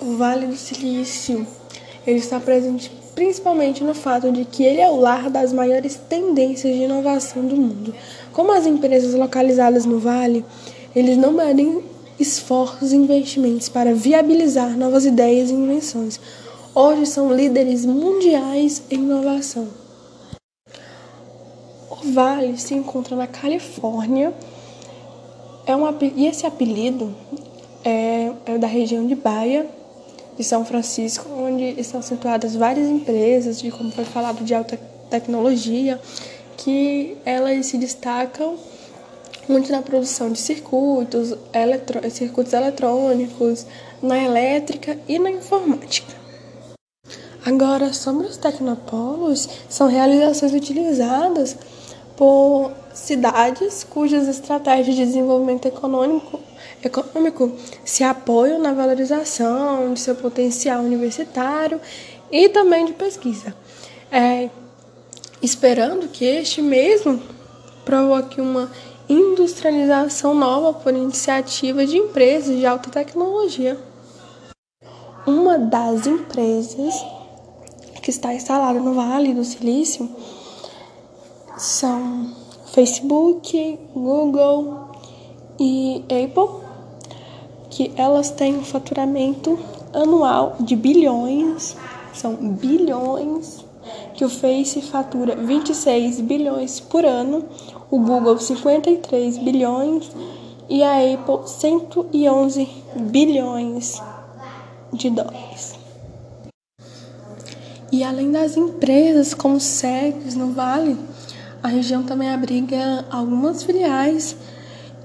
O Vale do Silício ele está presente principalmente no fato de que ele é o lar das maiores tendências de inovação do mundo. Como as empresas localizadas no Vale, eles não medem esforços e investimentos para viabilizar novas ideias e invenções. Hoje são líderes mundiais em inovação. O Vale se encontra na Califórnia. É um, e esse apelido é, é da região de Baia, de São Francisco, onde estão situadas várias empresas, de como foi falado, de alta tecnologia, que elas se destacam muito na produção de circuitos, eletro, circuitos eletrônicos, na elétrica e na informática. Agora, sobre os tecnopolos, são realizações utilizadas por cidades cujas estratégias de desenvolvimento econômico econômico se apoiam na valorização de seu potencial universitário e também de pesquisa, é, esperando que este mesmo provoque uma industrialização nova por iniciativa de empresas de alta tecnologia. Uma das empresas que está instalada no Vale do Silício são Facebook, Google e Apple que elas têm um faturamento anual de bilhões, são bilhões, que o Face fatura 26 bilhões por ano, o Google 53 bilhões e a Apple 111 bilhões de dólares. E além das empresas como sedes no Vale, a região também abriga algumas filiais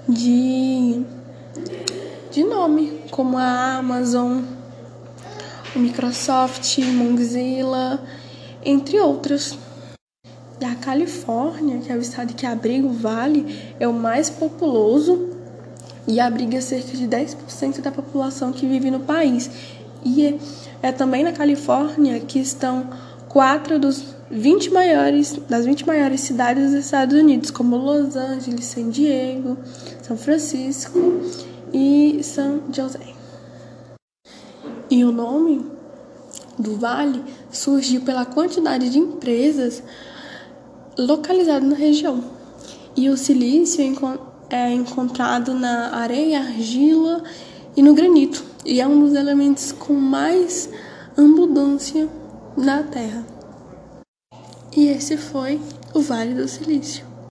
de de nome, como a Amazon, o Microsoft, Mozilla, entre outros. Da Califórnia, que é o estado que abriga o vale, é o mais populoso e abriga cerca de 10% da população que vive no país. E é, é também na Califórnia que estão quatro dos 20 maiores, das 20 maiores cidades dos Estados Unidos, como Los Angeles, San Diego, São Francisco e São José. E o nome do vale surgiu pela quantidade de empresas localizadas na região. E o silício é encontrado na areia, argila e no granito, e é um dos elementos com mais abundância na Terra. E esse foi o Vale do Silício.